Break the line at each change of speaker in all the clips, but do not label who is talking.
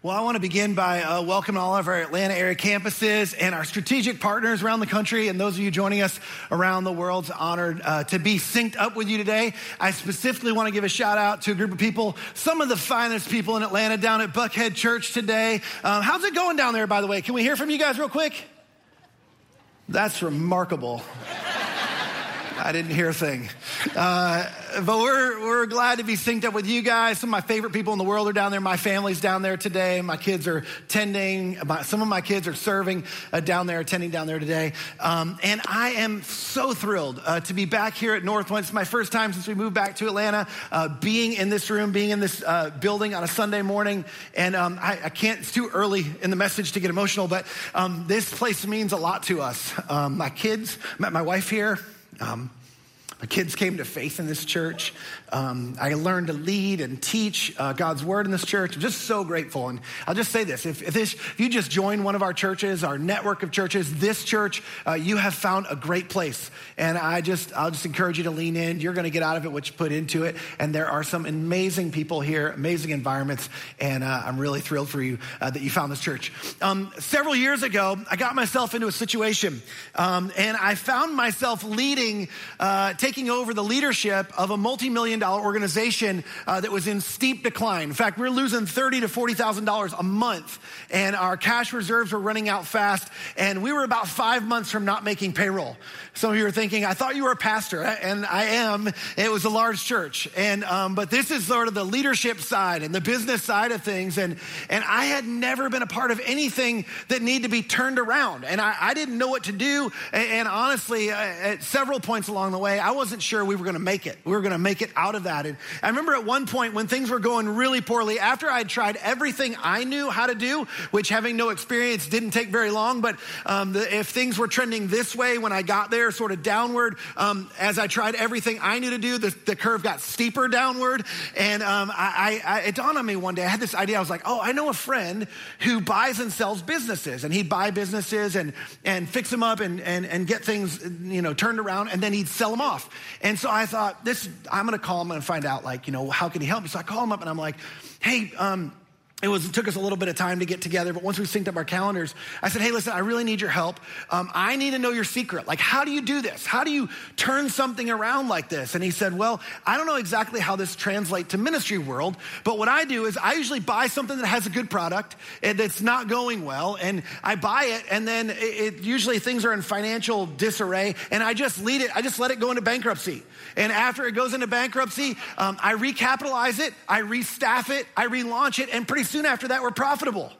Well, I want to begin by uh, welcoming all of our Atlanta area campuses and our strategic partners around the country, and those of you joining us around the world. It's honored uh, to be synced up with you today. I specifically want to give a shout out to a group of people, some of the finest people in Atlanta down at Buckhead Church today. Um, how's it going down there, by the way? Can we hear from you guys real quick? That's remarkable. I didn't hear a thing. Uh, but we're, we're glad to be synced up with you guys. Some of my favorite people in the world are down there. My family's down there today. My kids are attending. some of my kids are serving uh, down there, attending down there today. Um, and I am so thrilled uh, to be back here at North Point. It's my first time since we moved back to Atlanta, uh, being in this room, being in this uh, building on a Sunday morning. And um, I, I, can't, it's too early in the message to get emotional, but um, this place means a lot to us. Um, my kids, met my wife here. Um, my kids came to faith in this church. Um, I learned to lead and teach uh, God's word in this church. I'm just so grateful. And I'll just say this if, if, this, if you just join one of our churches, our network of churches, this church, uh, you have found a great place. And I just, I'll just encourage you to lean in. You're going to get out of it what you put into it. And there are some amazing people here, amazing environments. And uh, I'm really thrilled for you uh, that you found this church. Um, several years ago, I got myself into a situation um, and I found myself leading, uh, taking over the leadership of a multi million dollar organization uh, that was in steep decline. In fact, we are losing thirty to forty thousand dollars a month, and our cash reserves were running out fast. And we were about five months from not making payroll. Some of you are thinking, "I thought you were a pastor," and I am. It was a large church, and um, but this is sort of the leadership side and the business side of things. And and I had never been a part of anything that needed to be turned around, and I, I didn't know what to do. And, and honestly, uh, at several points along the way, I wasn't sure we were going to make it. We were going to make it out of that. And I remember at one point when things were going really poorly, after I'd tried everything I knew how to do, which having no experience didn't take very long, but um, the, if things were trending this way when I got there, sort of downward, um, as I tried everything I knew to do, the, the curve got steeper downward. And um, I, I, it dawned on me one day, I had this idea. I was like, oh, I know a friend who buys and sells businesses. And he'd buy businesses and, and fix them up and, and, and get things, you know, turned around, and then he'd sell them off. And so I thought, this, I'm going to call him and find out, like, you know, how can he help me? So I call him up and I'm like, hey, um, it was it took us a little bit of time to get together but once we synced up our calendars i said hey listen i really need your help. Um, i need to know your secret. Like how do you do this? How do you turn something around like this? And he said well i don't know exactly how this translates to ministry world but what i do is i usually buy something that has a good product and that's not going well and i buy it and then it, it usually things are in financial disarray and i just lead it i just let it go into bankruptcy. And after it goes into bankruptcy, um, I recapitalize it, I restaff it, I relaunch it, and pretty soon after that, we're profitable.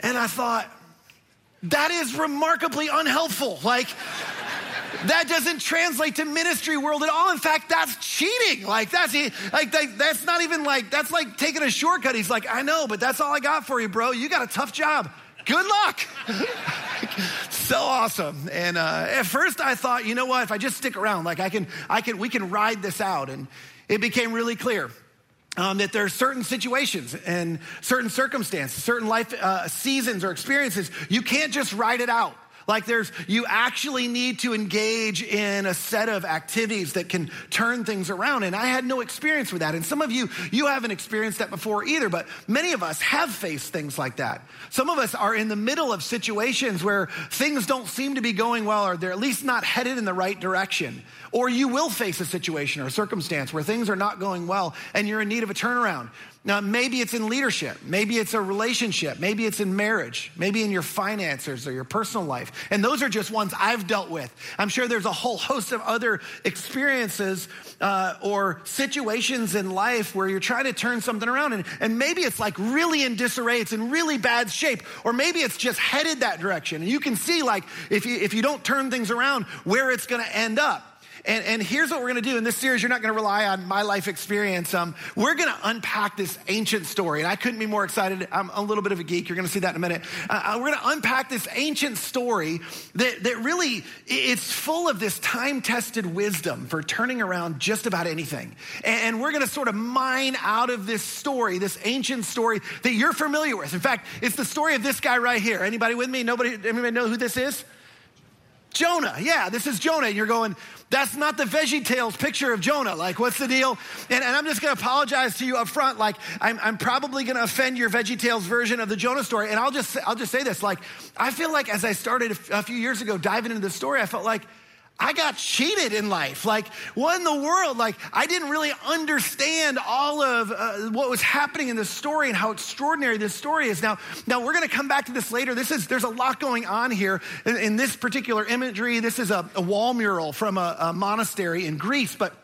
And I thought, that is remarkably unhelpful. Like, that doesn't translate to ministry world at all. In fact, that's cheating. Like that's like that's not even like that's like taking a shortcut. He's like, I know, but that's all I got for you, bro. You got a tough job. Good luck. so awesome. And uh, at first I thought, you know what, if I just stick around, like I can, I can, we can ride this out. And it became really clear. Um, that there are certain situations and certain circumstances, certain life uh, seasons or experiences, you can't just write it out. Like there's, you actually need to engage in a set of activities that can turn things around. And I had no experience with that. And some of you, you haven't experienced that before either, but many of us have faced things like that. Some of us are in the middle of situations where things don't seem to be going well, or they're at least not headed in the right direction. Or you will face a situation or a circumstance where things are not going well and you're in need of a turnaround. Now, maybe it's in leadership. Maybe it's a relationship. Maybe it's in marriage. Maybe in your finances or your personal life. And those are just ones I've dealt with. I'm sure there's a whole host of other experiences uh, or situations in life where you're trying to turn something around. And, and maybe it's like really in disarray. It's in really bad shape. Or maybe it's just headed that direction. And you can see like if you, if you don't turn things around where it's going to end up. And, and here's what we're going to do in this series. You're not going to rely on my life experience. Um, we're going to unpack this ancient story. And I couldn't be more excited. I'm a little bit of a geek. You're going to see that in a minute. Uh, uh we're going to unpack this ancient story that, that really, it's full of this time tested wisdom for turning around just about anything. And we're going to sort of mine out of this story, this ancient story that you're familiar with. In fact, it's the story of this guy right here. Anybody with me? Nobody, anybody know who this is? Jonah. Yeah, this is Jonah. And you're going, that's not the Veggie Tales picture of Jonah. Like, what's the deal? And, and I'm just going to apologize to you up front. Like, I'm, I'm probably going to offend your Veggie Tales version of the Jonah story. And I'll just, I'll just say this. Like, I feel like as I started a few years ago diving into the story, I felt like, I got cheated in life. Like, what in the world? Like, I didn't really understand all of uh, what was happening in this story and how extraordinary this story is. Now, now we're going to come back to this later. This is there's a lot going on here in, in this particular imagery. This is a, a wall mural from a, a monastery in Greece, but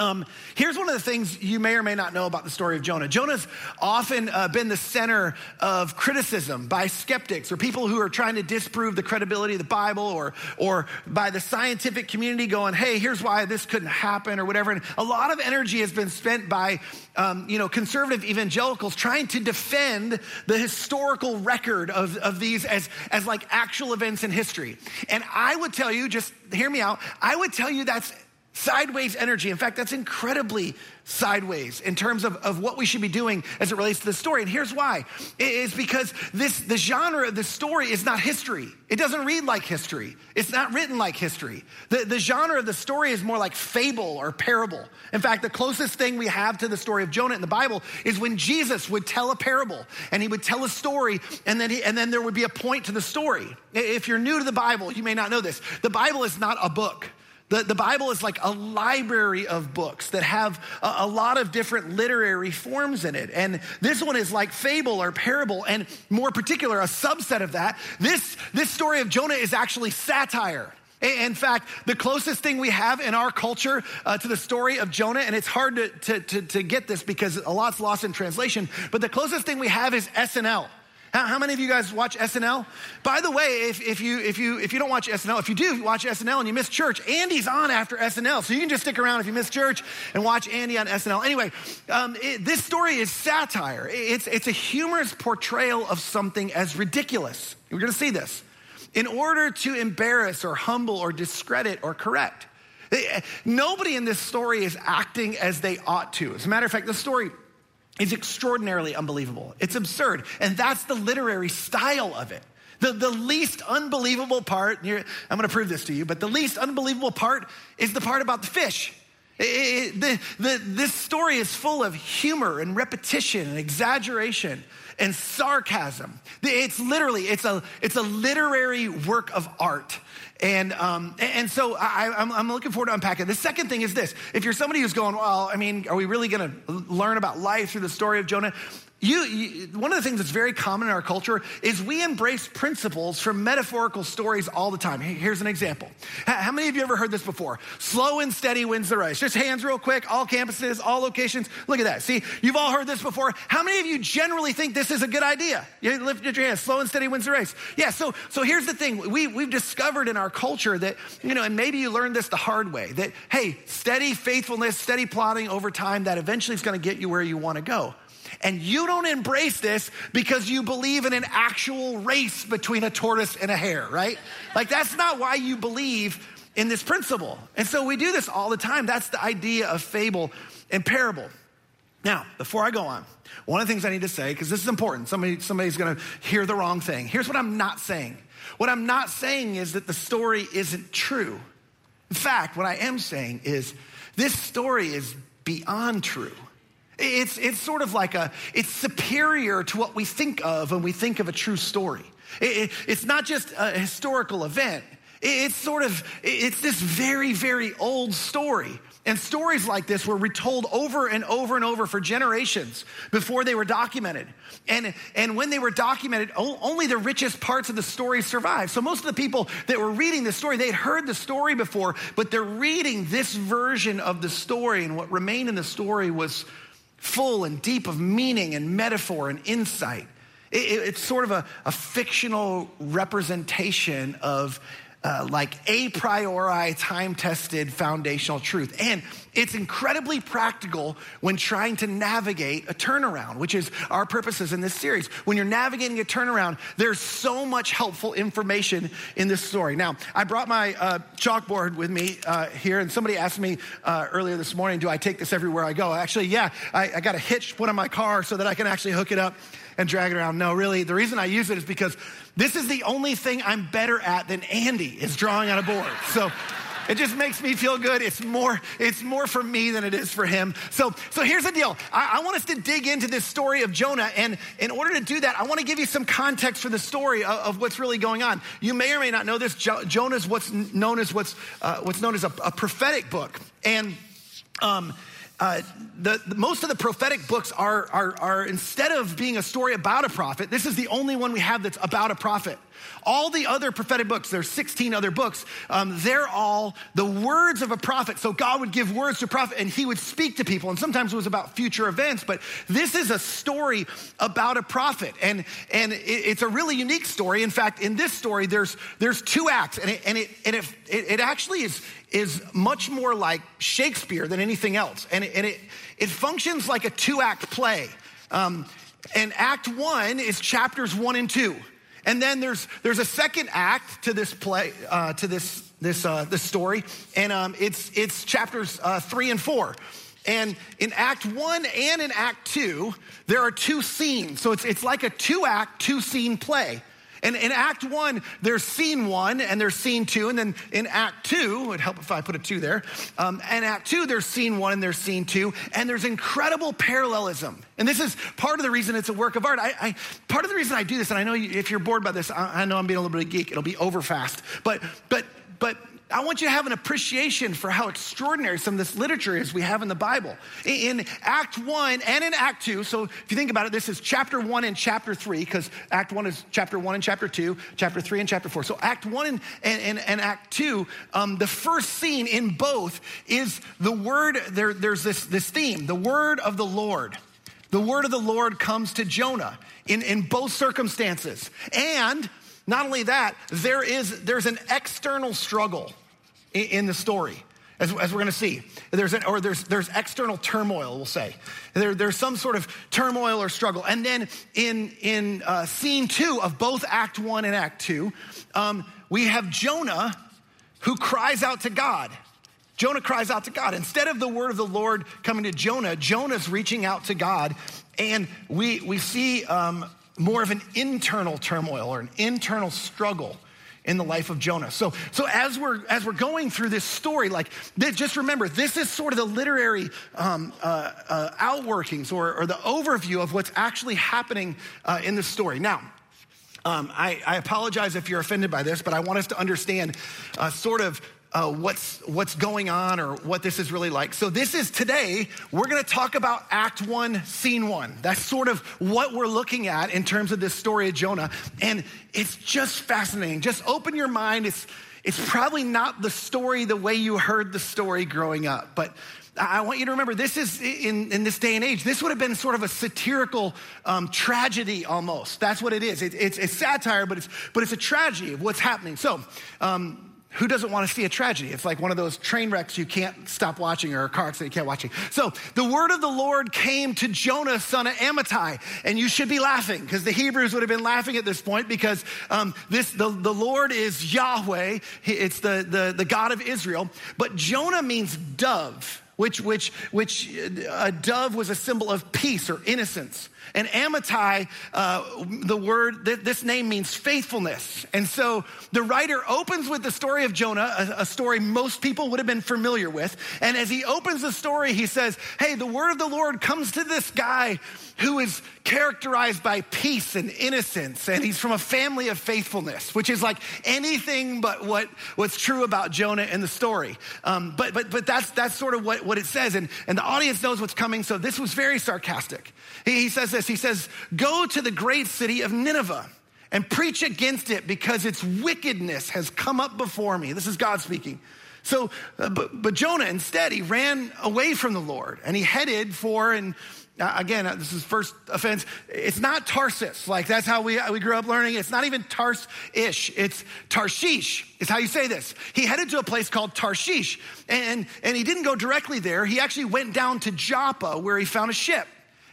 um, here's one of the things you may or may not know about the story of Jonah. Jonah's often uh, been the center of criticism by skeptics or people who are trying to disprove the credibility of the Bible or, or by the scientific community going, hey, here's why this couldn't happen or whatever. And a lot of energy has been spent by, um, you know, conservative evangelicals trying to defend the historical record of, of these as, as like actual events in history. And I would tell you, just hear me out, I would tell you that's sideways energy. In fact, that's incredibly sideways in terms of, of what we should be doing as it relates to the story. And here's why. It is because this the genre of the story is not history. It doesn't read like history. It's not written like history. The, the genre of the story is more like fable or parable. In fact, the closest thing we have to the story of Jonah in the Bible is when Jesus would tell a parable and he would tell a story and then, he, and then there would be a point to the story. If you're new to the Bible, you may not know this. The Bible is not a book. The, the Bible is like a library of books that have a, a, lot of different literary forms in it. And this one is like fable or parable, and more particular, a subset of that. This, this story of Jonah is actually satire. In fact, the closest thing we have in our culture uh, to the story of Jonah, and it's hard to, to, to, to get this because a lot's lost in translation, but the closest thing we have is SNL. How, how, many of you guys watch SNL? By the way, if, if, you, if, you, if you don't watch SNL, if you do watch SNL and you miss church, Andy's on after SNL. So you can just stick around if you miss church and watch Andy on SNL. Anyway, um, it, this story is satire. It's, it's a humorous portrayal of something as ridiculous. We're going to see this. In order to embarrass or humble or discredit or correct. Nobody in this story is acting as they ought to. As a matter of fact, the story is extraordinarily unbelievable. It's absurd. And that's the literary style of it. The, the least unbelievable part, I'm going to prove this to you, but the least unbelievable part is the part about the fish. It, it, the, the, this story is full of humor and repetition and exaggeration and sarcasm. It's literally, it's a, it's a literary work of art. And, um, and so I, I'm, I'm looking forward to unpacking. The second thing is this. If you're somebody who's going, well, I mean, are we really going to learn about life through the story of Jonah? You, you, one of the things that's very common in our culture is we embrace principles from metaphorical stories all the time. Here's an example. How many of you ever heard this before? Slow and steady wins the race. Just hands real quick, all campuses, all locations. Look at that. See, you've all heard this before. How many of you generally think this is a good idea? You lift your hands. Slow and steady wins the race. Yeah. So, so here's the thing. We, we've discovered in our culture that, you know, and maybe you learned this the hard way that, hey, steady faithfulness, steady plotting over time, that eventually is going to get you where you want to go. And you don't embrace this because you believe in an actual race between a tortoise and a hare, right? Like, that's not why you believe in this principle. And so we do this all the time. That's the idea of fable and parable. Now, before I go on, one of the things I need to say, because this is important, somebody, somebody's gonna hear the wrong thing. Here's what I'm not saying. What I'm not saying is that the story isn't true. In fact, what I am saying is this story is beyond true. It's, it's sort of like a, it's superior to what we think of when we think of a true story. It, it, it's not just a historical event. It, it's sort of, it's this very, very old story. And stories like this were retold over and over and over for generations before they were documented. And, and when they were documented, only the richest parts of the story survived. So most of the people that were reading the story, they'd heard the story before, but they're reading this version of the story. And what remained in the story was full and deep of meaning and metaphor and insight. It, it's sort of a, a fictional representation of uh, like a priori, time tested foundational truth. And it's incredibly practical when trying to navigate a turnaround, which is our purposes in this series. When you're navigating a turnaround, there's so much helpful information in this story. Now, I brought my uh, chalkboard with me uh, here, and somebody asked me uh, earlier this morning, Do I take this everywhere I go? Actually, yeah, I, I got a hitch put on my car so that I can actually hook it up and drag it around. No, really, the reason I use it is because this is the only thing I'm better at than Andy is drawing on a board. So it just makes me feel good. It's more, it's more for me than it is for him. So, so here's the deal. I, I want us to dig into this story of Jonah. And in order to do that, I want to give you some context for the story of, of what's really going on. You may or may not know this. Jo- Jonah is what's known as what's, uh, what's known as a, a prophetic book. And, um, uh, the, the, most of the prophetic books are, are, are, instead of being a story about a prophet, this is the only one we have that's about a prophet. All the other prophetic books, there's 16 other books, um, they're all the words of a prophet. So God would give words to a prophet and he would speak to people. And sometimes it was about future events, but this is a story about a prophet. And, and it, it's a really unique story. In fact, in this story, there's, there's two acts, and it, and it, and it, it actually is, is much more like Shakespeare than anything else. And it, and it, it functions like a two act play. Um, and act one is chapters one and two. And then there's, there's a second act to this play, uh, to this, this, uh, this story. And um, it's, it's chapters uh, three and four. And in Act One and in Act Two, there are two scenes. So it's, it's like a two act, two scene play. And in Act One, there's scene one and there's scene two. And then in Act Two, it'd help if I put a two there. Um, and Act Two, there's scene one and there's scene two. And there's incredible parallelism. And this is part of the reason it's a work of art. I, I part of the reason I do this, and I know if you're bored by this, I, I know I'm being a little bit of a geek. It'll be over fast. But, but, but I want you to have an appreciation for how extraordinary some of this literature is we have in the Bible. In Act 1 and in Act 2, so if you think about it, this is chapter 1 and chapter 3, because Act 1 is chapter 1 and chapter 2, chapter 3 and chapter 4. So Act 1 and, and, and Act 2, um, the first scene in both is the word, there, there's this, this theme, the word of the Lord. The word of the Lord comes to Jonah in, in both circumstances. And not only that, there is, there's an external struggle in, the story. As, as, we're going to see. There's an, or there's, there's external turmoil, we'll say. There, there's some sort of turmoil or struggle. And then in, in uh, scene two of both Act One and Act Two, um, we have Jonah who cries out to God. Jonah cries out to God. Instead of the word of the Lord coming to Jonah, Jonah's reaching out to God. And we, we see um, more of an internal turmoil or an internal struggle in the life of Jonah. So, so as we're as we're going through this story, like just remember, this is sort of the literary um, uh, uh, outworkings or, or, the overview of what's actually happening uh, in the story. Now. Um, I, I, apologize if you're offended by this, but I want us to understand uh, sort of uh, what's, what's going on or what this is really like. So, this is today, we're to talk about Act One, Scene One. That's sort of what we're looking at in terms of this story of Jonah. And it's just fascinating. Just open your mind. It's, it's probably not the story the way you heard the story growing up, but I want you to remember this is in, in this day and age, this would have been sort of a satirical um, tragedy almost. That's what it is. It, it's, it's satire, but it's, but it's a tragedy of what's happening. So, um, who doesn't want to see a tragedy? It's like one of those train wrecks you can't stop watching or a car accident you can't watch. So the word of the Lord came to Jonah, son of Amittai, and you should be laughing because the Hebrews would have been laughing at this point because um, this the, the Lord is Yahweh. It's the, the, the God of Israel. But Jonah means dove, which, which, which uh, a dove was a symbol of peace or innocence. And Amittai, uh, the word, th- this name means faithfulness. And so the writer opens with the story of Jonah, a, a, story most people would have been familiar with. And as he opens the story, he says, Hey, the word of the Lord comes to this guy who is characterized by peace and innocence. And he's from a family of faithfulness, which is like anything but what, what's true about Jonah in the story. Um, but, but, but that's, that's sort of what, what it says. And, and the audience knows what's coming. So this was very sarcastic. He, he says this He says, Go to the great city of Nineveh and preach against it because its wickedness has come up before me. This is God speaking. So, uh, but, but Jonah instead, he ran away from the Lord and he headed for, and uh, again, uh, this is first offense. It's not Tarsus. Like that's how we, we grew up learning. It's not even Tars-ish. It's Tarshish is how you say this. He headed to a place called Tarshish and, and he didn't go directly there. He actually went down to Joppa where he found a ship.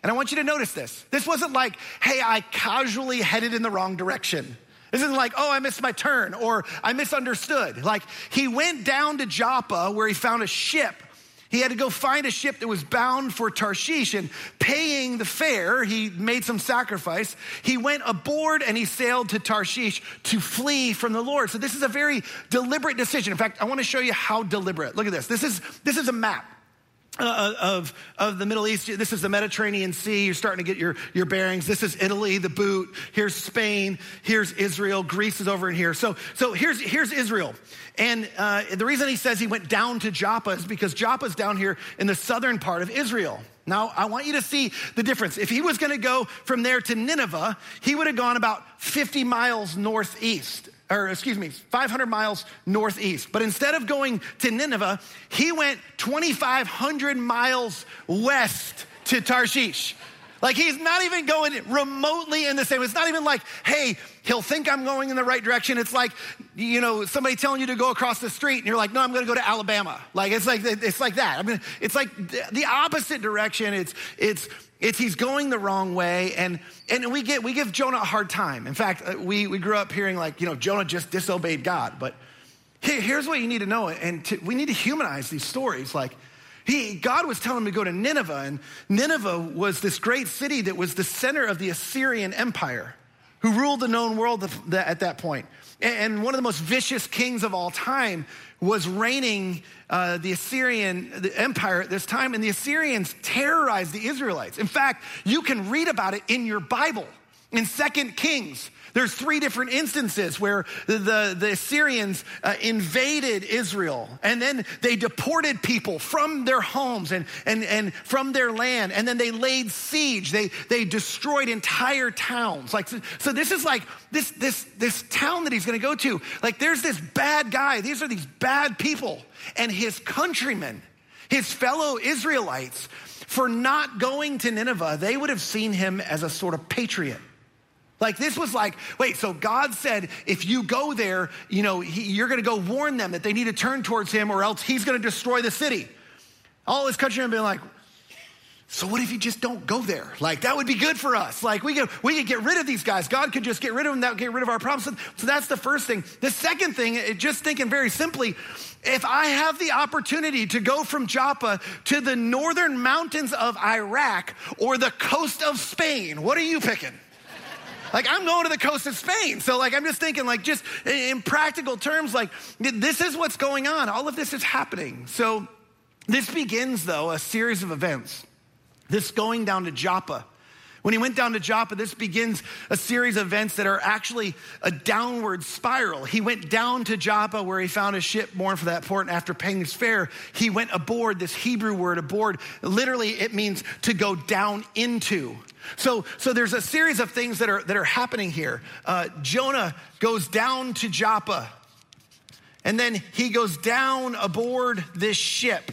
And I want you to notice this. This wasn't like, hey, I casually headed in the wrong direction. This isn't like, oh, I missed my turn or I misunderstood. Like he went down to Joppa where he found a ship he had to go find a ship that was bound for Tarshish and paying the fare, he made some sacrifice. He went aboard and he sailed to Tarshish to flee from the Lord. So this is a very deliberate decision. In fact, I want to show you how deliberate. Look at this. This is, this is a map. Uh, of, of the Middle East. This is the Mediterranean Sea. You're starting to get your, your bearings. This is Italy, the boot. Here's Spain. Here's Israel. Greece is over in here. So, so here's, here's Israel. And uh, the reason he says he went down to Joppa is because Joppa's down here in the southern part of Israel. Now, I want you to see the difference. If he was going to go from there to Nineveh, he would have gone about 50 miles northeast or excuse me, 500 miles northeast. But instead of going to Nineveh, he went 2,500 miles west to Tarshish. Like he's not even going remotely in the same. It's not even like, hey, he'll think I'm going in the right direction. It's like, you know, somebody telling you to go across the street and you're like, no, I'm going to go to Alabama. Like it's like it's like that. I mean, it's like the opposite direction. It's it's it's he's going the wrong way, and and we get we give Jonah a hard time. In fact, uh, we we grew up hearing like, you know, Jonah just disobeyed God. But here's what you need to know, and to, we need to humanize these stories. Like he, God was telling him to go to Nineveh, and Nineveh was this great city that was the center of the Assyrian Empire, who ruled the known world at that point. And one of the most vicious kings of all time was reigning uh, the Assyrian the empire at this time, and the Assyrians terrorized the Israelites. In fact, you can read about it in your Bible in Second Kings. There's three different instances where the, the, Assyrians uh, invaded Israel and then they deported people from their homes and, and, and from their land. And then they laid siege. They, they destroyed entire towns. Like, so, so this is like this, this, this town that he's going to go to. Like there's this bad guy. These are these bad people and his countrymen, his fellow Israelites for not going to Nineveh, they would have seen him as a sort of patriot. Like this was like, wait, so God said, if you go there, you know, he, you're going to go warn them that they need to turn towards him or else he's going to destroy the city. All his countrymen been like, so what if you just don't go there? Like that would be good for us. Like we could we could get rid of these guys. God could just get rid of them. That would get rid of our problems. So that's the first thing. The second thing, just thinking very simply, if I have the opportunity to go from Joppa to the northern mountains of Iraq or the coast of Spain, what are you picking? Like I'm going to the coast of Spain. So like I'm just thinking like just in practical terms like this is what's going on. All of this is happening. So this begins though a series of events. This going down to Joppa. When he went down to Joppa, this begins a series of events that are actually a downward spiral. He went down to Joppa where he found a ship born for that port, and after paying his fare, he went aboard. This Hebrew word, aboard, literally it means to go down into. So, so there's a series of things that are, that are happening here. Uh, Jonah goes down to Joppa, and then he goes down aboard this ship.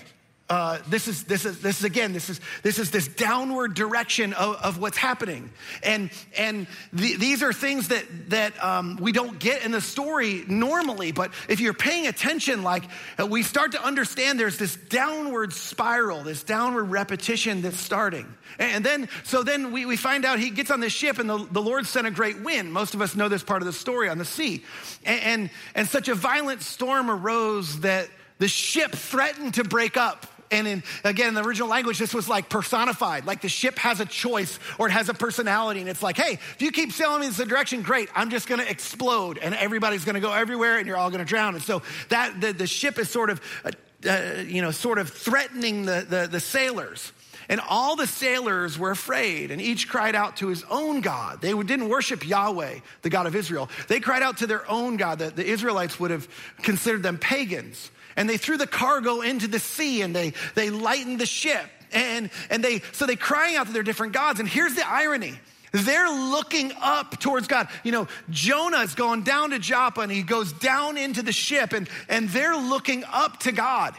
Uh, this is this is this is again this is this is this downward direction of, of what's happening. And and the, these are things that that um, we don't get in the story normally but if you're paying attention like uh, we start to understand there's this downward spiral this downward repetition that's starting. And then so then we, we find out he gets on this ship and the, the lord sent a great wind. Most of us know this part of the story on the sea. And and, and such a violent storm arose that the ship threatened to break up and in, again, in the original language, this was like personified, like the ship has a choice or it has a personality. And it's like, hey, if you keep sailing me in this direction, great, I'm just gonna explode and everybody's gonna go everywhere and you're all gonna drown. And so that the, the ship is sort of, uh, uh, you know, sort of threatening the, the, the sailors. And all the sailors were afraid, and each cried out to his own God. They didn't worship Yahweh, the God of Israel. They cried out to their own God. The, the Israelites would have considered them pagans and they threw the cargo into the sea and they, they lightened the ship. And, and they, so they crying out to their different gods. And here's the irony. They're looking up towards God. You know, Jonah's going down to Joppa and he goes down into the ship and, and they're looking up to God.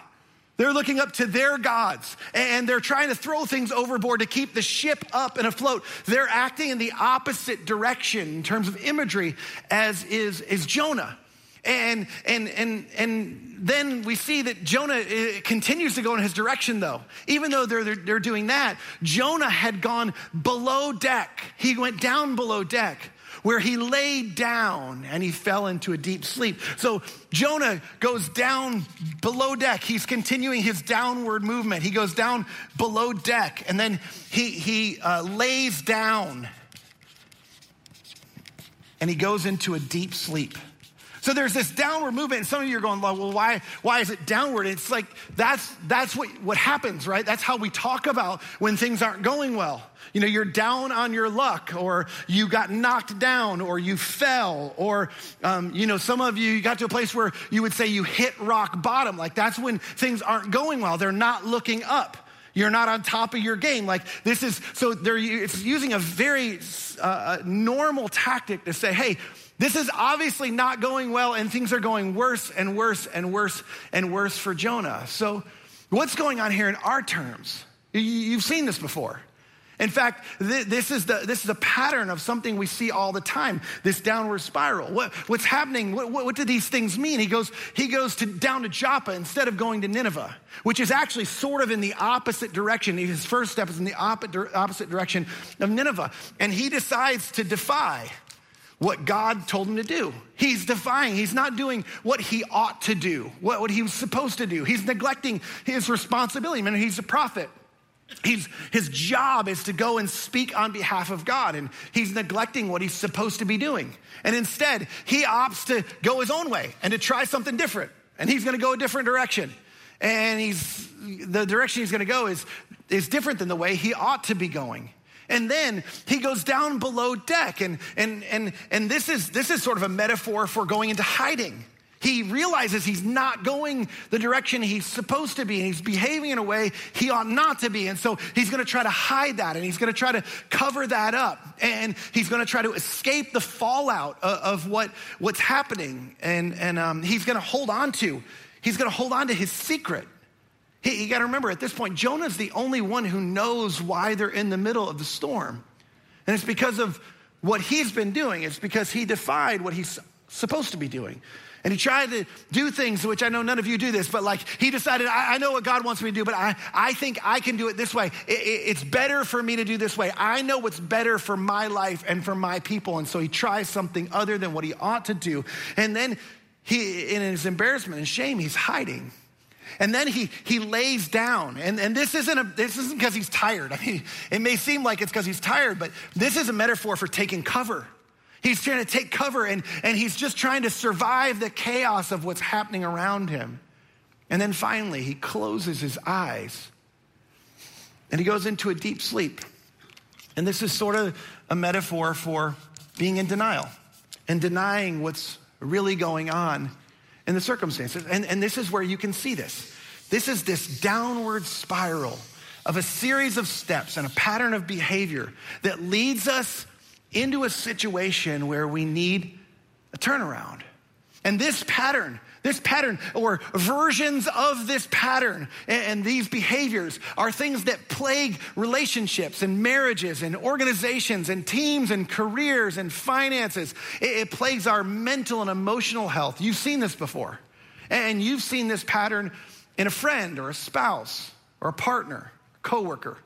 They're looking up to their gods and they're trying to throw things overboard to keep the ship up and afloat. They're acting in the opposite direction in terms of imagery as is, is Jonah. And, and, and, and then we see that Jonah uh, continues to go in his direction, though. Even though they're, they're, they're doing that, Jonah had gone below deck. He went down below deck where he laid down and he fell into a deep sleep. So Jonah goes down below deck. He's continuing his downward movement. He goes down below deck and then he, he uh, lays down and he goes into a deep sleep. So there's this downward movement, and some of you are going, well, why, why is it downward? It's like that's that's what, what happens, right? That's how we talk about when things aren't going well. You know, you're down on your luck, or you got knocked down, or you fell, or, um, you know, some of you, you got to a place where you would say you hit rock bottom. Like that's when things aren't going well. They're not looking up. You're not on top of your game. Like this is, so they're it's using a very uh, normal tactic to say, hey, this is obviously not going well, and things are going worse and worse and worse and worse for Jonah. So, what's going on here in our terms? You've seen this before. In fact, this is, the, this is a pattern of something we see all the time this downward spiral. What, what's happening? What, what, what, do these things mean? He goes, he goes to, down to Joppa instead of going to Nineveh, which is actually sort of in the opposite direction. His first step is in the opposite direction of Nineveh. And he decides to defy what God told him to do. He's defying, he's not doing what he ought to do, what, what he was supposed to do. He's neglecting his responsibility. I mean, he's a prophet. He's, his job is to go and speak on behalf of God, and he's neglecting what he's supposed to be doing. And instead, he opts to go his own way and to try something different. And he's going to go a different direction. And he's, the direction he's going to go is, is different than the way he ought to be going. And then he goes down below deck. And, and, and, and this, is, this is sort of a metaphor for going into hiding. He realizes he's not going the direction he's supposed to be, and he's behaving in a way he ought not to be. And so he's going to try to hide that, and he's going to try to cover that up, and he's going to try to escape the fallout of, what, what's happening. And, and um, he's to hold on to, he's going to hold on to his secret. You got to remember at this point, Jonah's the only one who knows why they're in the middle of the storm. And it's because of what he's been doing, it's because he defied what he's supposed to be doing. And he tried to do things, which I know none of you do this, but like he decided, I, I know what God wants me to do, but I, I think I can do it this way. It, it, it's better for me to do this way. I know what's better for my life and for my people. And so he tries something other than what he ought to do. And then he, in his embarrassment and shame, he's hiding. And then he, he lays down. And, and this isn't, a, this isn't because he's tired. I mean, it may seem like it's because he's tired, but this is a metaphor for taking cover. He's trying to take cover and, and he's just trying to survive the chaos of what's happening around him. And then finally, he closes his eyes and he goes into a deep sleep. And this is sort of a metaphor for being in denial and denying what's really going on in the circumstances. And, and this is where you can see this. This is this downward spiral of a series of steps and a pattern of behavior that leads us into a situation where we need a turnaround. And this pattern this pattern or versions of this pattern and, these behaviors are things that plague relationships and marriages and organizations and teams and careers and finances. It, plagues our mental and emotional health. You've seen this before. And you've seen this pattern in a friend or a spouse or a partner, a coworker,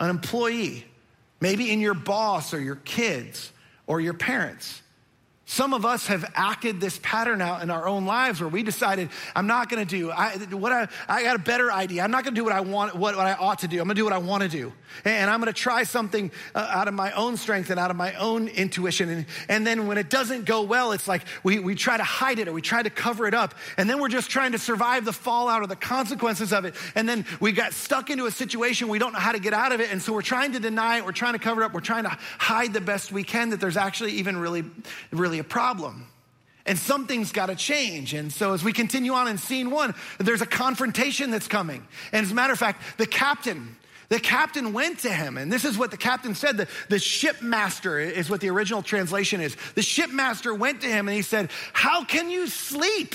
an employee, maybe in your boss or your kids or your parents. Some of us have acted this pattern out in our own lives where we decided, I'm not gonna do I, what I, I got a better idea. I'm not gonna do what I want, what, what I ought to do. I'm gonna do what I wanna do. And I'm gonna try something uh, out of my own strength and out of my own intuition. And, and then when it doesn't go well, it's like we, we try to hide it or we try to cover it up. And then we're just trying to survive the fallout or the consequences of it. And then we got stuck into a situation we don't know how to get out of it. And so we're trying to deny it, we're trying to cover it up, we're trying to hide the best we can that there's actually even really, really really a problem. And something's got to change. And so, as we continue on in scene one, there's a confrontation that's coming. And as a matter of fact, the captain, the captain went to him, and this is what the captain said. The, the shipmaster is what the original translation is. The shipmaster went to him and he said, How can you sleep?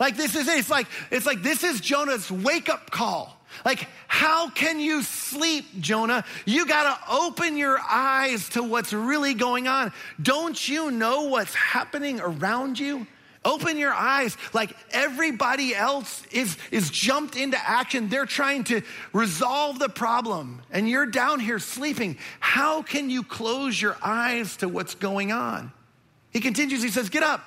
Like this is it. It's like, it's like this is Jonah's wake up call. Like, how can you sleep, Jonah? You got to open your eyes to what's really going on. Don't you know what's happening around you? Open your eyes. Like everybody else is, is jumped into action. They're trying to resolve the problem, and you're down here sleeping. How can you close your eyes to what's going on? He continues, he says, Get up.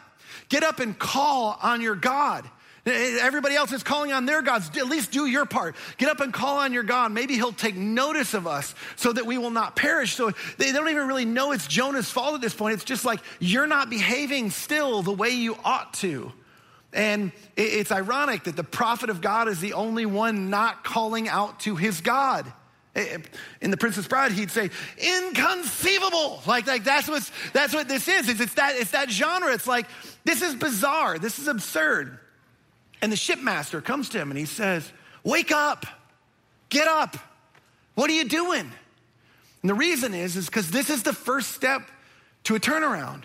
Get up and call on your God. Eh, eh, everybody else is calling on their gods. At least do your part. Get up and call on your God. Maybe he'll take notice of us so that we will not perish. So they don't even really know it's Jonah's fault at this point. It's just like you're not behaving still the way you ought to. And it's ironic that the prophet of God is the only one not calling out to his God. Eh, in the Princess Bride, he'd say, inconceivable. Like, like that's, what's, that's what this is. It's, it's, that, it's that genre. It's like, this is bizarre. This is absurd. And the shipmaster comes to him and he says, Wake up, get up. What are you doing? And the reason is, is because this is the first step to a turnaround.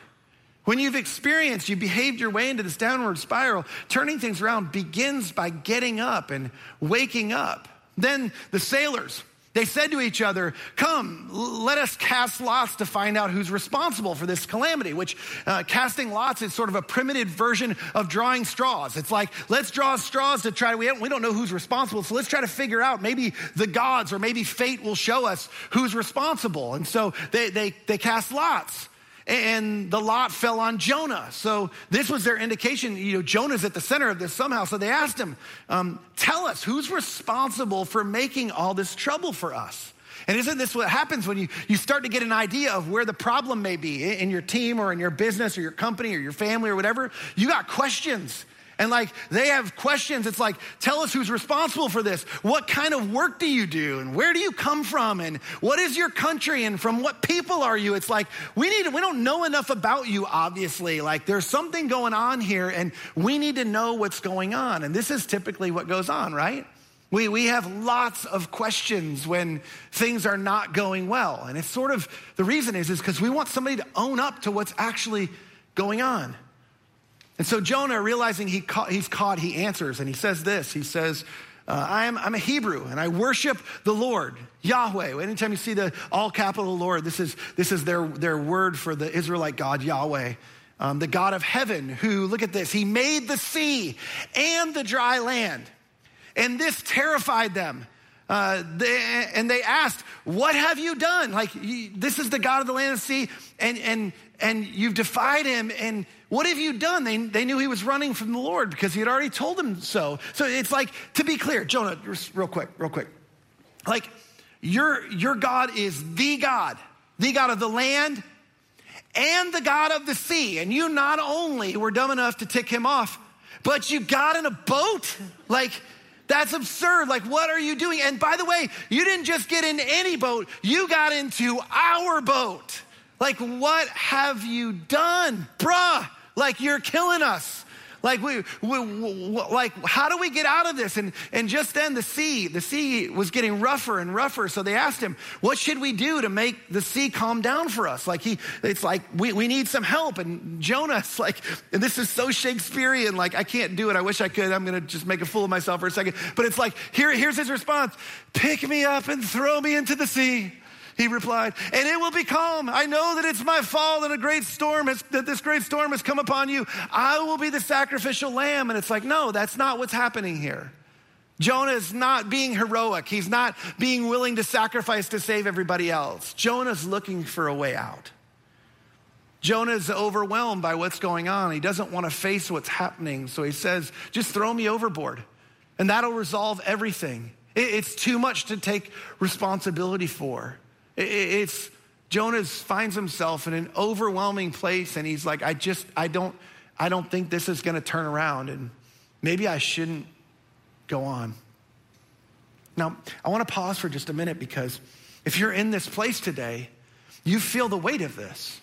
When you've experienced, you behaved your way into this downward spiral, turning things around begins by getting up and waking up. Then the sailors, they said to each other, Come, let us cast lots to find out who's responsible for this calamity, which uh, casting lots is sort of a primitive version of drawing straws. It's like, let's draw straws to try, we don't, we don't know who's responsible, so let's try to figure out maybe the gods or maybe fate will show us who's responsible. And so they, they, they cast lots and the lot fell on Jonah. So this was their indication. You know, Jonah's at the center of this somehow. So they asked him, um, "Tell us who's responsible for making all this trouble for us." And isn't this what happens when you, you start to get an idea of where the problem may be in your team or in your business or your company or your family or whatever? You got questions. And like they have questions. It's like, tell us who's responsible for this. What kind of work do you do? And where do you come from? And what is your country? And from what people are you? It's like, we need, we don't know enough about you, obviously. Like there's something going on here and we need to know what's going on. And this is typically what goes on, right? We, we have lots of questions when things are not going well. And it's sort of, the reason is, is because we want somebody to own up to what's actually going on. And so Jonah, realizing he he's caught, he answers and he says this. He says, uh, I'm, I'm a Hebrew and I worship the Lord, Yahweh. Anytime you see the all capital Lord, this is, this is their, their word for the Israelite God, Yahweh. Um, the God of heaven, who, look at this, he made the sea and the dry land. And this terrified them. Uh, they, and they asked, What have you done? Like, you, this is the God of the land and sea, and, and, and you've defied him. And what have you done? They, they knew he was running from the Lord because he had already told them so. So it's like, to be clear, Jonah, real quick, real quick. Like, your, your God is the God, the God of the land and the God of the sea. And you not only were dumb enough to tick him off, but you got in a boat. Like, that's absurd. Like, what are you doing? And by the way, you didn't just get in any boat, you got into our boat. Like, what have you done? Bruh, like you're killing us. Like we, we, like how do we get out of this? And and just then the sea, the sea was getting rougher and rougher. So they asked him, "What should we do to make the sea calm down for us?" Like he, it's like we, we need some help. And Jonah's like, and this is so Shakespearean. Like I can't do it. I wish I could. I'm gonna just make a fool of myself for a second. But it's like here, here's his response: "Pick me up and throw me into the sea." He replied, and it will be calm. I know that it's my fault and a great storm has, that this great storm has come upon you. I will be the sacrificial lamb. And it's like, no, that's not what's happening here. Jonah is not being heroic. He's not being willing to sacrifice to save everybody else. Jonah's looking for a way out. Jonah is overwhelmed by what's going on. He doesn't want to face what's happening. So he says, just throw me overboard, and that'll resolve everything. It's too much to take responsibility for. It's Jonah finds himself in an overwhelming place and he's like, I just, I don't, I don't think this is going to turn around and maybe I shouldn't go on. Now, I want to pause for just a minute because if you're in this place today, you feel the weight of this.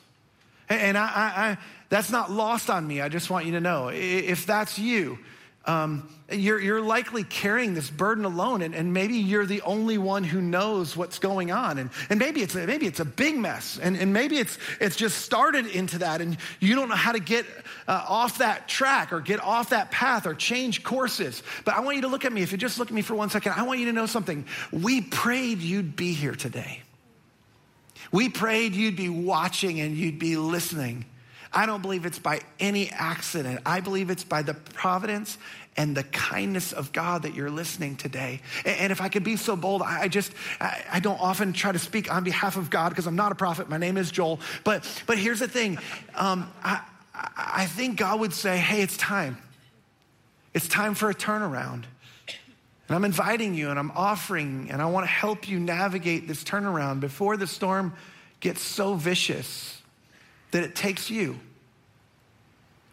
And I, I, I, that's not lost on me. I just want you to know if that's you, um, you're, you're likely carrying this burden alone, and, and maybe you're the only one who knows what's going on. And, and maybe, it's maybe it's a big mess, and, and maybe it's, it's just started into that, and you don't know how to get uh, off that track or get off that path or change courses. But I want you to look at me. If you just look at me for one second, I want you to know something. We prayed you'd be here today. We prayed you'd be watching and you'd be listening. I don't believe it's by any accident. I believe it's by the providence and the kindness of God that you're listening today. And if I could be so bold, I just, I don't often try to speak on behalf of God because I'm not a prophet. My name is Joel. But, but here's the thing um, I, I think God would say, hey, it's time. It's time for a turnaround. And I'm inviting you and I'm offering and I want to help you navigate this turnaround before the storm gets so vicious that it takes you.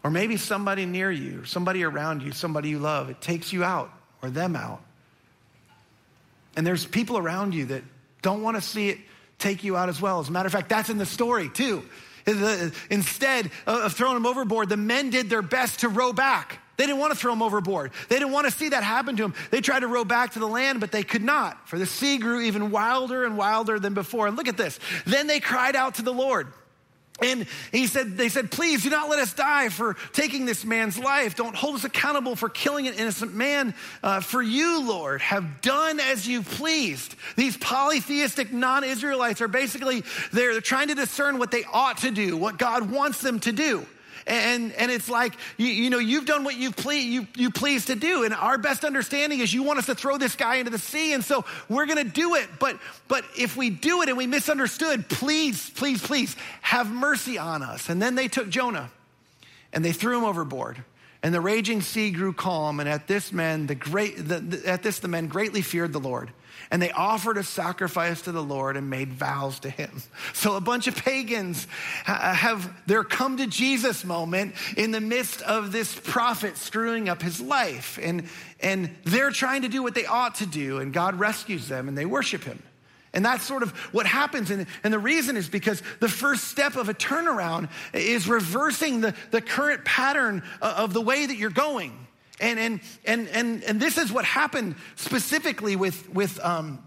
Or maybe somebody near you, somebody around you, somebody you love, it takes you out or them out. And there's people around you that don't want to see it take you out as well. As a matter of fact, that's in the story too. Instead of throwing them overboard, the men did their best to row back. They didn't want to throw him overboard. They didn't want to see that happen to him. They tried to row back to the land, but they could not, for the sea grew even wilder and wilder than before. And look at this. Then they cried out to the Lord. And he said, they said, please do not let us die for taking this man's life. Don't hold us accountable for killing an innocent man. Uh, for you, Lord, have done as you pleased. These polytheistic non-Israelites are basically, they're, they're trying to discern what they ought to do, what God wants them to do. And, and it's like, you, you know, you've done what you please, you, you please to do. And our best understanding is you want us to throw this guy into the sea. And so we're going to do it. But, but if we do it and we misunderstood, please, please, please have mercy on us. And then they took Jonah and they threw him overboard. And the raging sea grew calm. And at this men, the great, the, the, at this, the men greatly feared the Lord and they offered a sacrifice to the Lord and made vows to him. So a bunch of pagans have their come to Jesus moment in the midst of this prophet screwing up his life. And, and they're trying to do what they ought to do, and God rescues them and they worship him. And that's sort of what happens. And, and, the reason is because the first step of a turnaround is reversing the, the current pattern of the way that you're going. And, and, and, and, and this is what happened specifically with, with, um,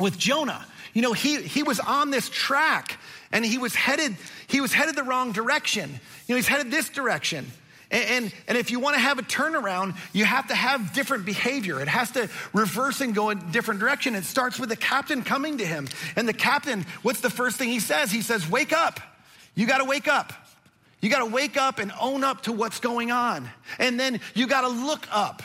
with Jonah. You know, he, he was on this track and he was headed, he was headed the wrong direction. You know, he's headed this direction. And, and, and, if you want to have a turnaround, you have to have different behavior. It has to reverse and go in different direction. It starts with the captain coming to him. And the captain, what's the first thing he says? He says, Wake up. You got to wake up. You got to wake up and own up to what's going on. And then you got to look up.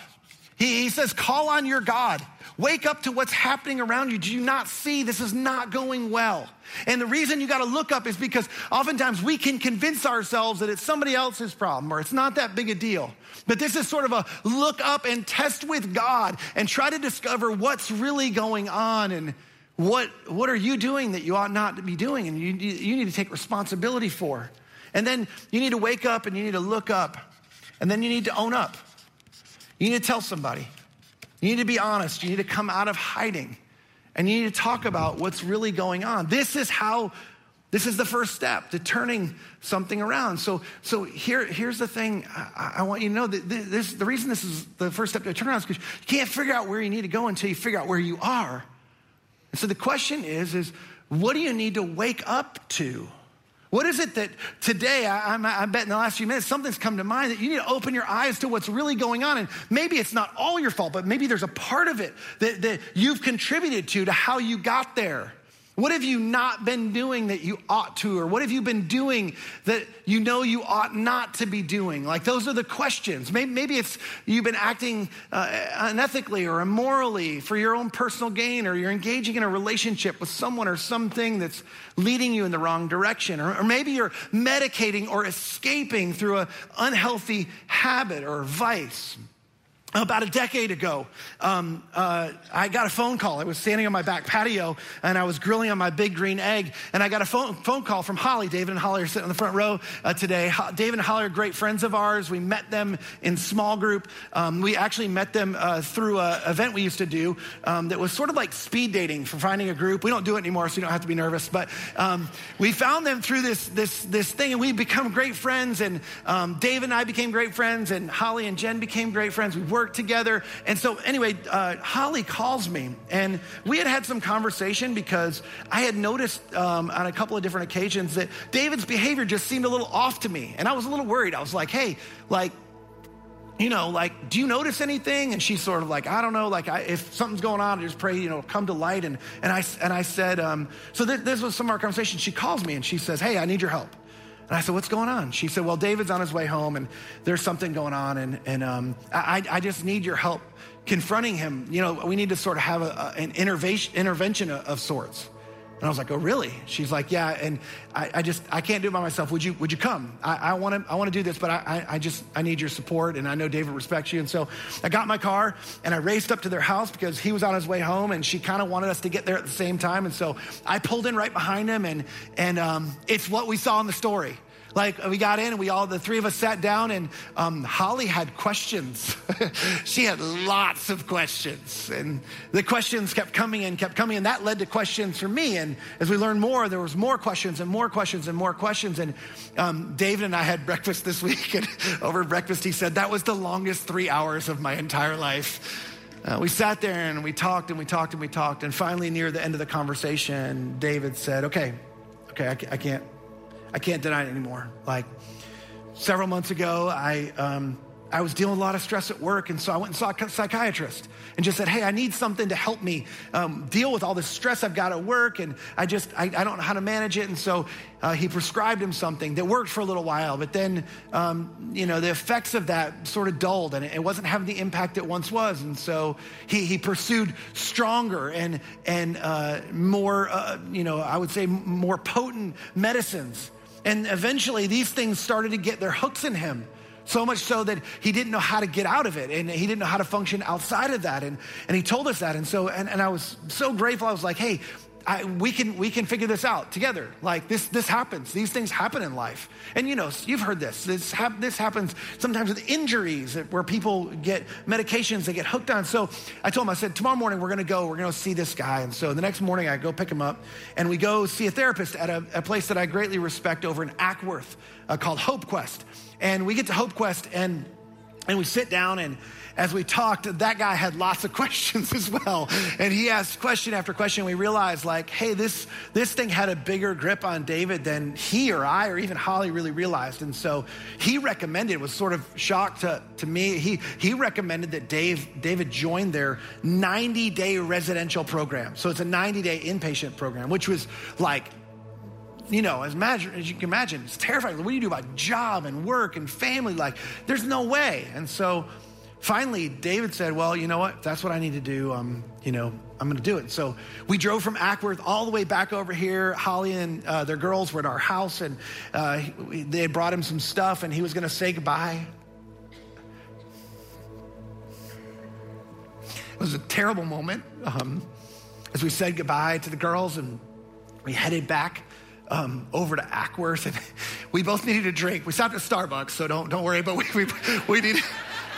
He, he, says, call on your God. Wake up to what's happening around you. Do you not see this is not going well? And the reason you got to look up is because oftentimes we can convince ourselves that it's somebody else's problem or it's not that big a deal. But this is sort of a look up and test with God and try to discover what's really going on and what, what are you doing that you ought not to be doing and you, you need to take responsibility for. And then you need to wake up and you need to look up. And then you need to own up. You need to tell somebody. You need to be honest. You need to come out of hiding. And you need to talk about what's really going on. This is how, this is the first step to turning something around. So, so here, here's the thing I, I want you to know that this, the reason this is the first step to turn around is because you can't figure out where you need to go until you figure out where you are. And so the question is, is what do you need to wake up to? What is it that today, I, I, bet in the last few minutes, something's come to mind that you need to open your eyes to what's really going on. And maybe it's not all your fault, but maybe there's a part of it that, that you've contributed to, to how you got there. What have you not been doing that you ought to? Or what have you been doing that you know you ought not to be doing? Like, those are the questions. Maybe, maybe it's you've been acting uh, unethically or immorally for your own personal gain, or you're engaging in a relationship with someone or something that's leading you in the wrong direction. Or, or maybe you're medicating or escaping through an unhealthy habit or vice. About a decade ago, um, uh, I got a phone call. I was standing on my back patio and I was grilling on my big green egg. And I got a phone, phone call from Holly. David and Holly are sitting in the front row uh, today. Ho- David and Holly are great friends of ours. We met them in small group. Um, we actually met them uh, through an event we used to do um, that was sort of like speed dating for finding a group. We don't do it anymore, so you don't have to be nervous. But um, we found them through this, this, this thing and we become great friends. And um, David and I became great friends, and Holly and Jen became great friends. We worked work together. And so, anyway, uh, Holly calls me, and we had had some conversation because I had noticed um, on a couple of different occasions that David's behavior just seemed a little off to me. And I was a little worried. I was like, hey, like, you know, like, do you notice anything? And she's sort of like, I don't know, like, I, if something's going on, I just pray, you know, come to light. And, and, I, and I said, um, so th- this was some of our conversation. She calls me and she says, hey, I need your help. And I said, What's going on? She said, Well, David's on his way home and there's something going on. And, and um, I, I just need your help confronting him. You know, we need to sort of have a, an intervention, of sorts. And I was like, oh, really? She's like, yeah. And I, I just, I can't do it by myself. Would you, would you come? I want to, I want to do this, but I, I just, I need your support. And I know David respects you. And so I got my car and I raced up to their house because he was on his way home and she kind of wanted us to get there at the same time. And so I pulled in right behind him and, and um, it's what we saw in the story. Like we got in and we all, the three of us sat down and um, Holly had questions. she had lots of questions and the questions kept coming and kept coming and that led to questions for me. And as we learned more, there was more questions and more questions and more questions. And um, David and I had breakfast this week and over breakfast he said, that was the longest three hours of my entire life. Uh, we sat there and we talked and we talked and we talked. And finally, near the end of the conversation, David said, okay, okay, I, I can't, I can't deny it anymore. Like several months ago, I, um, I was dealing with a lot of stress at work, and so I went and saw a psychiatrist and just said, Hey, I need something to help me um, deal with all this stress I've got at work, and I just, I, I don't know how to manage it. And so uh, he prescribed him something that worked for a little while, but then, um, you know, the effects of that sort of dulled, and it wasn't having the impact it once was. And so he, he pursued stronger and, and uh, more, uh, you know, I would say more potent medicines. And eventually, these things started to get their hooks in him. So much so that he didn't know how to get out of it and he didn't know how to function outside of that. And, and he told us that. And so, and, and I was so grateful. I was like, hey, I, we can we can figure this out together. Like this this happens. These things happen in life, and you know you've heard this. This hap- this happens sometimes with injuries where people get medications they get hooked on. So I told him I said tomorrow morning we're to go. We're to see this guy. And so the next morning I go pick him up, and we go see a therapist at a, a place that I greatly respect over in Acworth uh, called Hope Quest. And we get to Hope Quest and and we sit down and as we talked, that guy had lots of questions as well. And he asked question after question. We realized, like, hey, this, this thing had a bigger grip on David than he or I or even Holly really realized. And so he recommended, was sort of shocked to, to me. He, he recommended that Dave, David join their 90 day residential program. So it's a 90 day inpatient program, which was like, you know, as, imagine, as you can imagine, it's terrifying. What do you do about job and work and family? Like, there's no way. And so finally, David said, Well, you know what? That's what I need to do. Um, you know, I'm going to do it. So we drove from Acworth all the way back over here. Holly and uh, their girls were at our house, and uh, they had brought him some stuff, and he was going to say goodbye. It was a terrible moment um, as we said goodbye to the girls, and we headed back. Um, over to Acworth, and we both needed a drink. We stopped at Starbucks, so don't don't worry. But we we, we needed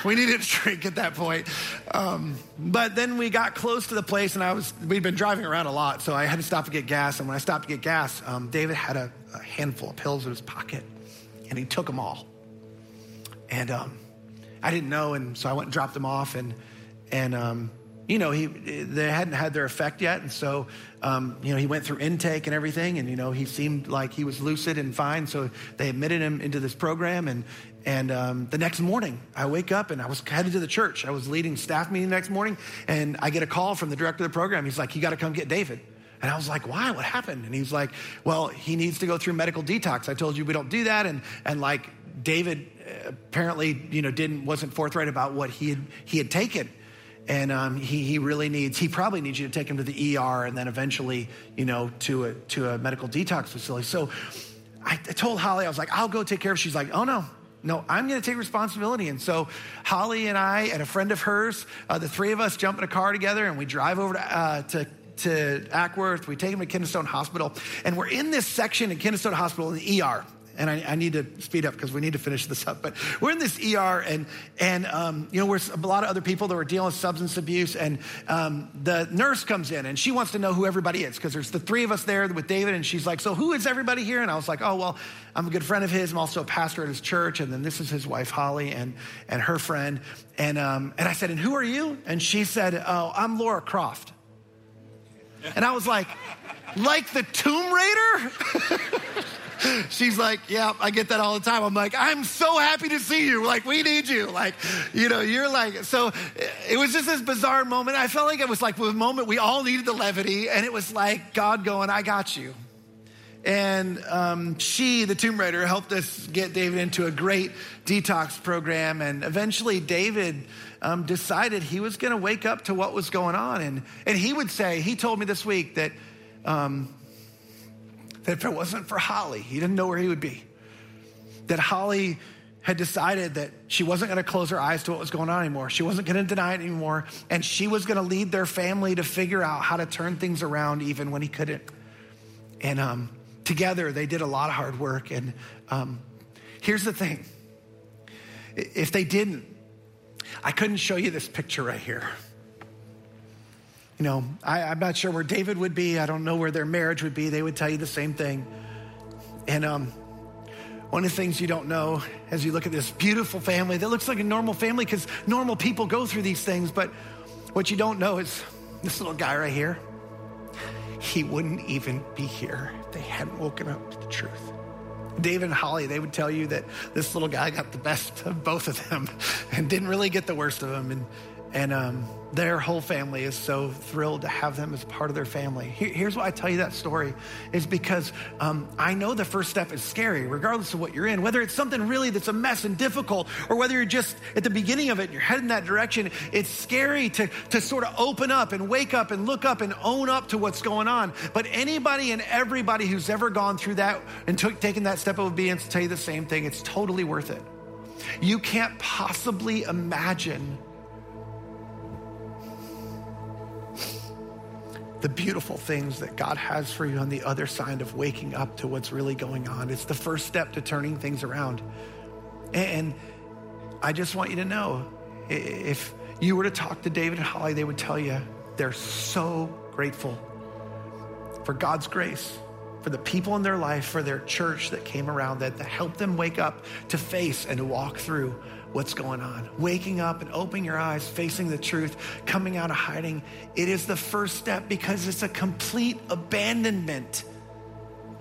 we needed a drink at that point. Um, but then we got close to the place, and I was we'd been driving around a lot, so I had to stop to get gas. And when I stopped to get gas, um, David had a, a, handful of pills in his pocket, and he took them all. And um, I didn't know, and so I went and dropped them off, and and um, you know, he, they hadn't had their effect yet. And so, um, you know, he went through intake and everything. And, you know, he seemed like he was lucid and fine. So they admitted him into this program. And, and um, the next morning, I wake up and I was headed to the church. I was leading staff meeting the next morning. And I get a call from the director of the program. He's like, you got to come get David. And I was like, why? What happened? And he's like, well, he needs to go through medical detox. I told you we don't do that. And, and like, David uh, apparently, you know, didn't, wasn't forthright about what he had, he had taken and um, he, he really needs he probably needs you to take him to the er and then eventually you know to a, to a medical detox facility so I, I told holly i was like i'll go take care of it. she's like oh no no, I'm going to take responsibility. And so Holly and I and a friend of hers, uh, the three of us jump in a car together and we drive over to, uh, to to Acworth. We take him to Kennestone Hospital, and we're in this section in Kennestone Hospital in the ER and I, I, need to speed up because we need to finish this up. But we're in this ER, and and um, you know, we're a lot of other people that were dealing with substance abuse, and um, the nurse comes in and she wants to know who everybody is because there's the three of us there with David, and she's like, "So who is everybody here?" And I was like, "Oh well, I'm a good friend of his. I'm also a pastor at his church, and then this is his wife Holly and and her friend." And um, and I said, "And who are you?" And she said, "Oh, I'm Laura Croft." And I was like, "Like the Tomb Raider?" She's like, yeah, I get that all the time. I'm like, I'm so happy to see you. Like, we need you. Like, you know, you're like, so it was just this bizarre moment. I felt like it was like a moment we all needed the levity, and it was like God going, I got you. And um, she, the Tomb Raider, helped us get David into a great detox program. And eventually, David um, decided he was going to wake up to what was going on. And, and he would say, he told me this week that um, that if it wasn't for Holly, he didn't know where he would be. That Holly had decided that she wasn't going to close her eyes to what was going on anymore. She wasn't going to deny it anymore. And she was going to lead their family to figure out how to turn things around even when he couldn't. And um, together, they did a lot of hard work. And um, here's the thing if they didn't, I couldn't show you this picture right here. You know, I, am not sure where David would be. I don't know where their marriage would be. They would tell you the same thing. And um, one of the things you don't know as you look at this beautiful family that looks like a normal family because normal people go through these things, but what you don't know is this little guy right here, he wouldn't even be here if they hadn't woken up to the truth. David and Holly, they would tell you that this little guy got the best of both of them and didn't really get the worst of them. And and um, their whole family is so thrilled to have them as part of their family. Here, here's why I tell you that story is because um, I know the first step is scary, regardless of what you're in. Whether it's something really that's a mess and difficult, or whether you're just at the beginning of it and you're heading that direction, it's scary to, to sort of open up and wake up and look up and own up to what's going on. But anybody and everybody who's ever gone through that and took, taken that step of obedience tell you the same thing. It's totally worth it. You can't possibly imagine the beautiful things that God has for you on the other side of waking up to what's really going on. It's the first step to turning things around. And I just want you to know if you were to talk to David and Holly, they would tell you they're so grateful for God's grace, for the people in their life, for their church that came around that, helped them wake up to face and walk through what's going on. Waking up and opening your eyes, facing the truth, coming out of hiding. It is the first step because it's a complete abandonment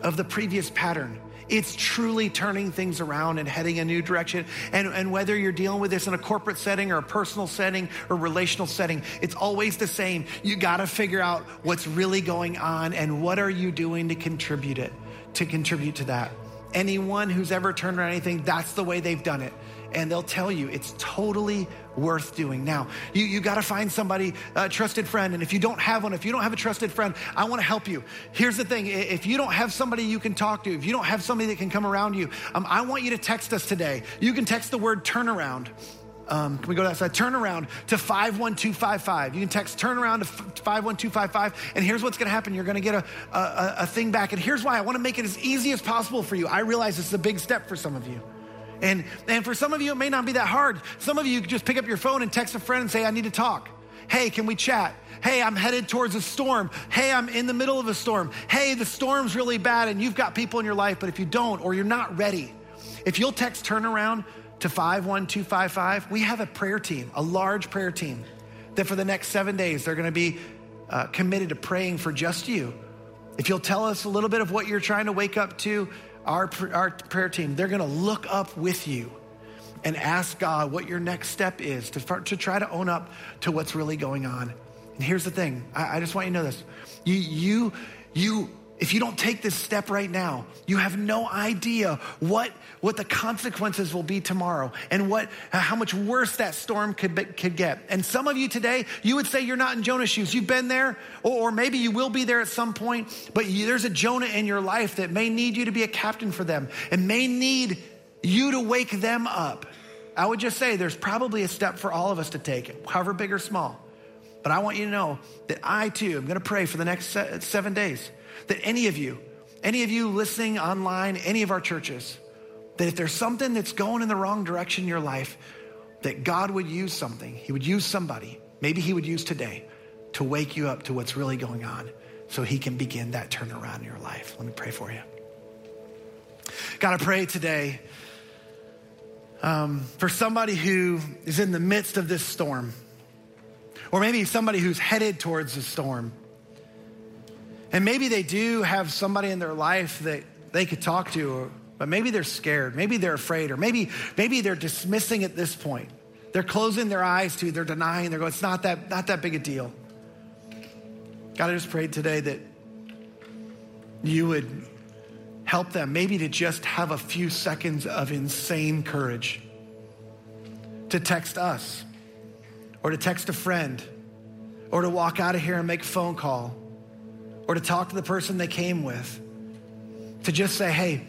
of the previous pattern. It's truly turning things around and heading a new direction. And, and whether you're dealing with this in a corporate setting or a personal setting or relational setting, it's always the same. You got to figure out what's really going on and what are you doing to contribute it, to contribute to that. Anyone who's ever turned around anything, that's the way they've done it and they'll tell you it's totally worth doing. Now, you, you got to find somebody, a trusted friend. And if you don't have one, if you don't have a trusted friend, I want to help you. Here's the thing if you don't have somebody you can talk to, if you don't have somebody that can come around you, um, I want you to text us today. You can text the word turnaround. Um, can we go to that side? Turnaround to 51255. You can text turnaround to 51255. And here's what's going to happen you're going to get a, a, a thing back. And here's why I want to make it as easy as possible for you. I realize this is a big step for some of you. And, and for some of you, it may not be that hard. Some of you just pick up your phone and text a friend and say, I need to talk. Hey, can we chat? Hey, I'm headed towards a storm. Hey, I'm in the middle of a storm. Hey, the storm's really bad and you've got people in your life, but if you don't or you're not ready, if you'll text turnaround to 51255, we have a prayer team, a large prayer team that for the next seven days, they're gonna be uh, committed to praying for just you. If you'll tell us a little bit of what you're trying to wake up to, our, our prayer team, they're gonna look up with you and ask God what your next step is to, to try to own up to what's really going on. And here's the thing I, I just want you to know this. You, you, you if you don't take this step right now, you have no idea what, what the consequences will be tomorrow and what, how much worse that storm could, be, could get. And some of you today, you would say you're not in Jonah's shoes. You've been there, or, or maybe you will be there at some point, but you, there's a Jonah in your life that may need you to be a captain for them and may need you to wake them up. I would just say there's probably a step for all of us to take, however big or small. But I want you to know that I too am going to pray for the next seven days that any of you, any of you listening online, any of our churches, that if there's something that's going in the wrong direction in your life, that God would use something. He would use somebody. Maybe He would use today to wake you up to what's really going on so He can begin that turnaround in your life. Let me pray for you. God, I pray today um, for somebody who is in the midst of this storm, or maybe somebody who's headed towards the storm. And maybe they do have somebody in their life that they could talk to, but maybe they're scared, maybe they're afraid, or maybe, maybe they're dismissing at this point. They're closing their eyes to, they're denying, they're going, it's not that, not that big a deal. God, I just prayed today that you would help them maybe to just have a few seconds of insane courage to text us or to text a friend or to walk out of here and make a phone call or to talk to the person they came with to just say, hey,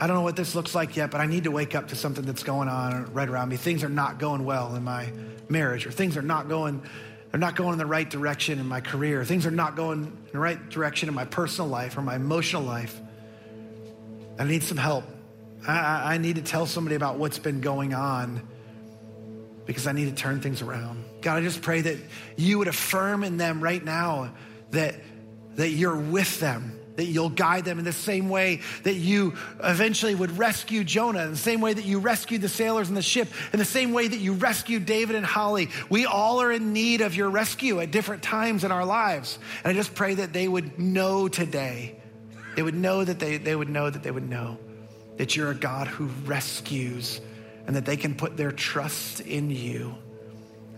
I don't know what this looks like yet, but I need to wake up to something that's going on right around me. Things are not going well in my marriage, or things are not going, they're not going in the right direction in my career. Things are not going in the right direction in my personal life or my emotional life. I need some help. I, I need to tell somebody about what's been going on because I need to turn things around. God, I just pray that you would affirm in them right now that, that you're with them, that you'll guide them in the same way that you eventually would rescue Jonah, in the same way that you rescued the sailors in the ship, in the same way that you rescued David and Holly. We all are in need of your rescue at different times in our lives. And I just pray that they would know today they would know that they, they would know that they would know that you're a God who rescues and that they can put their trust in you.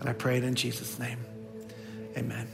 And I pray it in Jesus' name. Amen.